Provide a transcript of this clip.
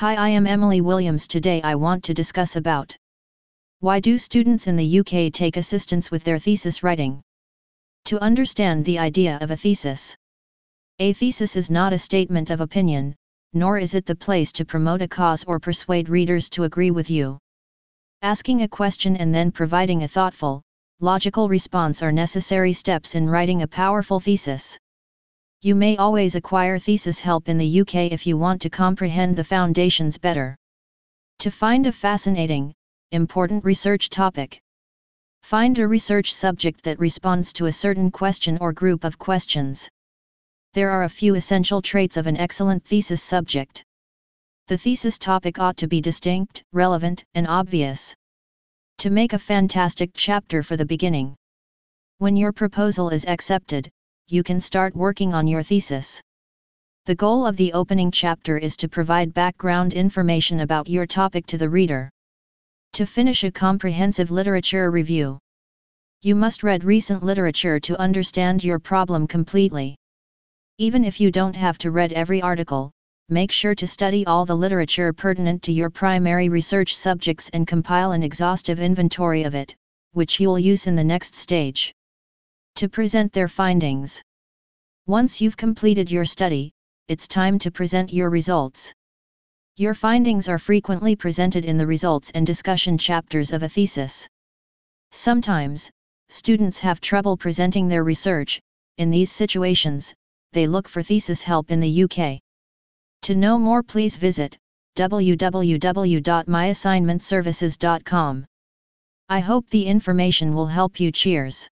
Hi I am Emily Williams today I want to discuss about Why do students in the UK take assistance with their thesis writing? To understand the idea of a thesis A thesis is not a statement of opinion, nor is it the place to promote a cause or persuade readers to agree with you. Asking a question and then providing a thoughtful, logical response are necessary steps in writing a powerful thesis. You may always acquire thesis help in the UK if you want to comprehend the foundations better. To find a fascinating, important research topic. Find a research subject that responds to a certain question or group of questions. There are a few essential traits of an excellent thesis subject. The thesis topic ought to be distinct, relevant, and obvious. To make a fantastic chapter for the beginning. When your proposal is accepted, you can start working on your thesis. The goal of the opening chapter is to provide background information about your topic to the reader. To finish a comprehensive literature review, you must read recent literature to understand your problem completely. Even if you don't have to read every article, make sure to study all the literature pertinent to your primary research subjects and compile an exhaustive inventory of it, which you'll use in the next stage to present their findings. Once you've completed your study, it's time to present your results. Your findings are frequently presented in the results and discussion chapters of a thesis. Sometimes, students have trouble presenting their research, in these situations, they look for thesis help in the UK. To know more please visit www.myassignmentservices.com. I hope the information will help you cheers.